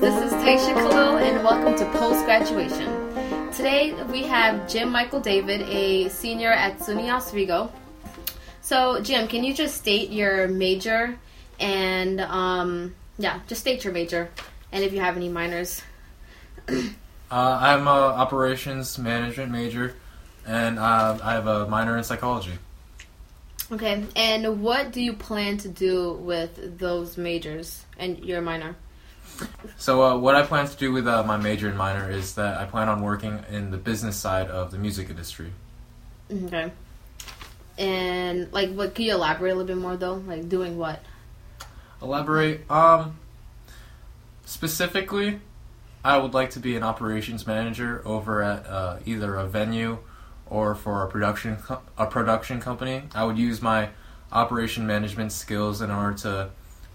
this is Taisha Khalil and welcome to Post Graduation. Today we have Jim Michael David, a senior at SUNY Oswego. So, Jim, can you just state your major and, um, yeah, just state your major and if you have any minors? Uh, I'm a operations management major, and uh, I have a minor in psychology. Okay, and what do you plan to do with those majors and your minor? So, uh, what I plan to do with uh, my major and minor is that I plan on working in the business side of the music industry. Okay. And like, what can you elaborate a little bit more though? Like, doing what? Elaborate. Um, specifically, I would like to be an operations manager over at uh, either a venue or for a production co- a production company. I would use my operation management skills in order to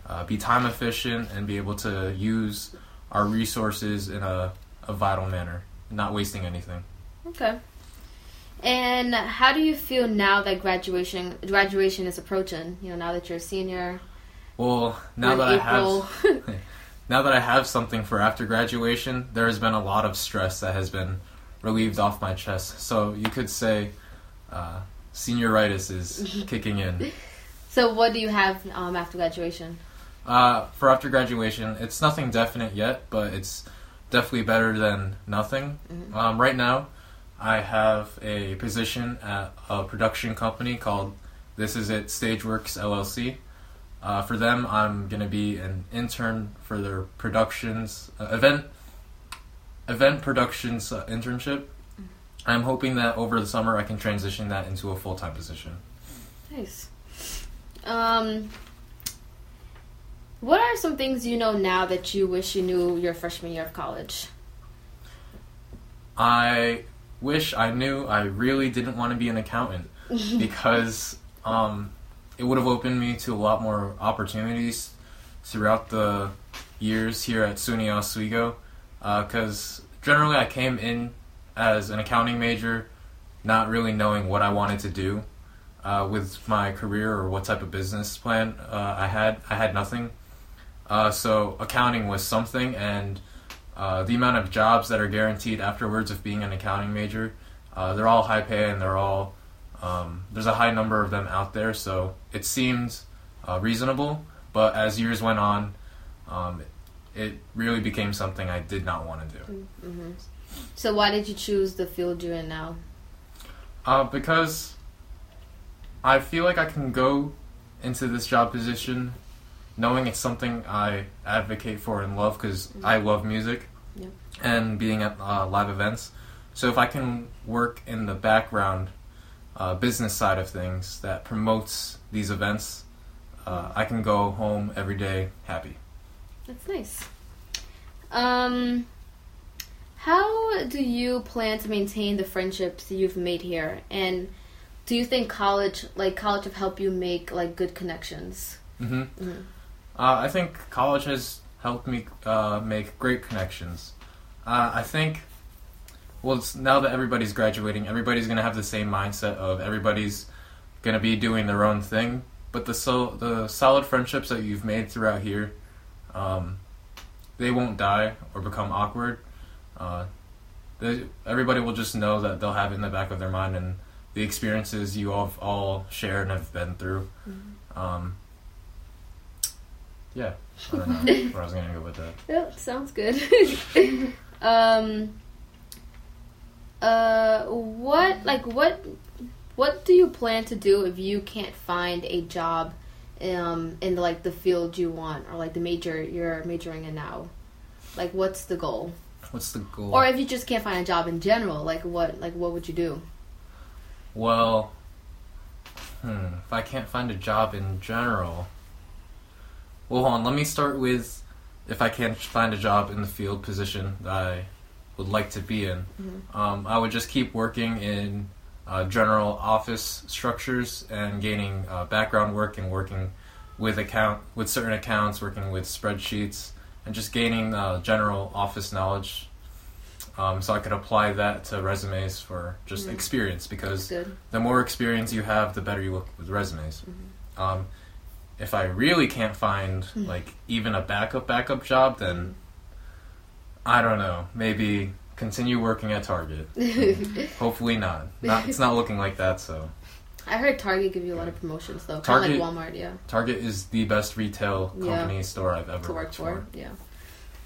uh, be time efficient and be able to use our resources in a, a vital manner, not wasting anything. Okay. And how do you feel now that graduation graduation is approaching? You know, now that you're a senior. Well, now that I have now that I have something for after graduation, there has been a lot of stress that has been relieved off my chest. So you could say uh, senioritis is kicking in. so, what do you have um, after graduation? Uh, for after graduation, it's nothing definite yet, but it's definitely better than nothing. Mhm. Um, right now, I have a position at a production company called This Is It Stageworks LLC. Uh, for them, I'm gonna be an intern for their productions uh, event event productions uh, internship. I'm hoping that over the summer I can transition that into a full time position. Nice. Um, what are some things you know now that you wish you knew your freshman year of college? I wish I knew I really didn't want to be an accountant because um, it would have opened me to a lot more opportunities throughout the years here at SUNY Oswego. Because generally, I came in as an accounting major, not really knowing what I wanted to do uh, with my career or what type of business plan uh, I had. I had nothing. Uh, so accounting was something, and uh, the amount of jobs that are guaranteed afterwards of being an accounting major, uh, they're all high pay and they're all um, there's a high number of them out there. So it seemed uh, reasonable, but as years went on, um, it really became something I did not want to do. hmm So, why did you choose the field you're in now? Uh, because I feel like I can go into this job position knowing it's something I advocate for and love because I love music Yep. and being at uh, live events. So if I can work in the background uh, business side of things that promotes these events, uh, I can go home every day happy. That's nice. Um, how do you plan to maintain the friendships you've made here? And do you think college, like college, have helped you make like good connections? hmm Mhm. Uh, I think college has helped me uh, make great connections. Uh, I think, well, it's, now that everybody's graduating, everybody's gonna have the same mindset of everybody's gonna be doing their own thing. But the so the solid friendships that you've made throughout here, um, they won't die or become awkward. Uh, they, everybody will just know that they'll have it in the back of their mind and the experiences you all all shared and have been through. Um, yeah, I don't know where I was gonna go with that. Yeah, sounds good. um, uh, what like what what do you plan to do if you can't find a job, um, in like the field you want or like the major you're majoring in now? Like, what's the goal? What's the goal? Or if you just can't find a job in general, like what like what would you do? well, hmm, if I can't find a job in general, well, hold on. Let me start with if I can't find a job in the field position that I would like to be in. Mhm. Um, I would just keep working in uh, general office structures and gaining uh, background work and working with account with certain accounts, working with spreadsheets, and just gaining uh, general office knowledge. Um, so I could apply that to resumes for just Mhm. experience because the more experience you have, the better you look with resumes. Mhm. Um, if I really can't find Hmm. like even a backup backup job, then I don't know. Maybe continue working at Target. Hopefully not. Not. It's not looking like that. So I heard Target give you a lot of promotions though. Kind of Target- like Walmart, yeah. Target is the best retail Yeah. company store I've ever To work worked for. Yeah.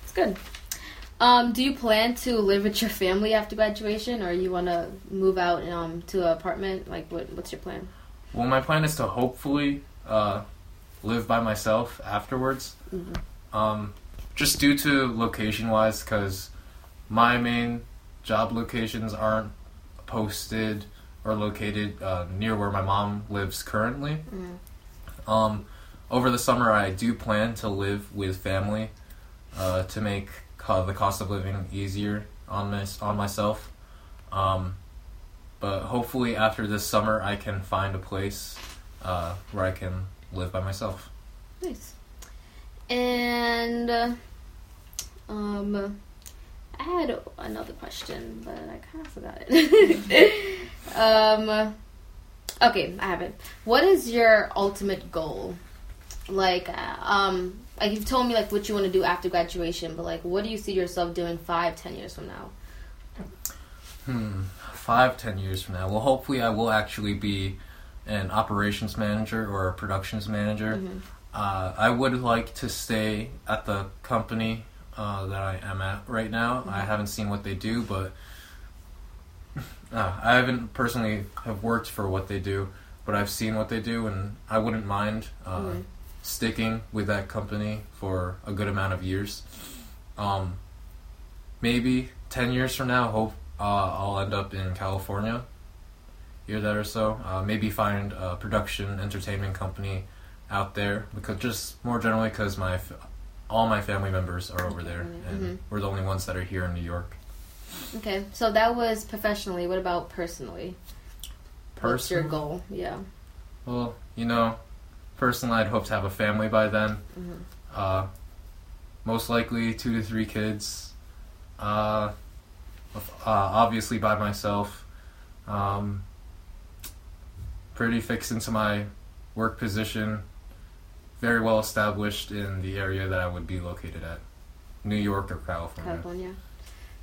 It's good. Um, do you plan to live with your family after graduation or you wanna move out um to an apartment? Like what what's your plan? Well, my plan is to hopefully uh, live by myself afterwards. Mhm. Um, just due to location wise, because my main job locations aren't posted or located uh, near where my mom lives currently. Mm. Um, over the summer, I do plan to live with family uh, to make co- the cost of living easier on my, on myself. Um, but hopefully, after this summer, I can find a place uh, where I can live by myself. Nice. And uh, um, I had another question, but I kind of forgot it. um, okay, I have it. What is your ultimate goal? Like, uh, um, like you've told me like what you want to do after graduation, but like, what do you see yourself doing five, ten years from now? Hmm. Five, ten years from now. Well, hopefully, I will actually be an operations manager or a productions manager. Mhm. Uh, I would like to stay at the company uh, that I am at right now. I haven't seen what they do, but uh, I haven't personally have worked for what they do, but I've seen what they do, and I wouldn't mind uh, Mhm. sticking with that company for a good amount of years. Um, maybe ten years from now, hope uh, I'll end up in California. Year that or so, uh, maybe find a production entertainment company out there because just more generally because my f- all my family members are over there and Mhm. we're the only ones that are here in New York. Okay, so that was professionally. What about personally? What's your Personally, goal? Yeah. well, you know, personally, I'd hope to have a family by then. Mhm. Uh, most likely two to three kids. Uh, uh, obviously by myself. Um, pretty fixed into my work position. Very well established in the area that I would be located at, New York or California. California.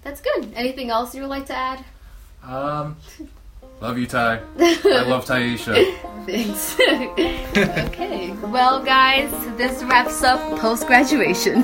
That's good. Anything else you would like to add? Um, love you, Ty. I love Taisha. Thanks. okay. Well, guys, this wraps up post graduation.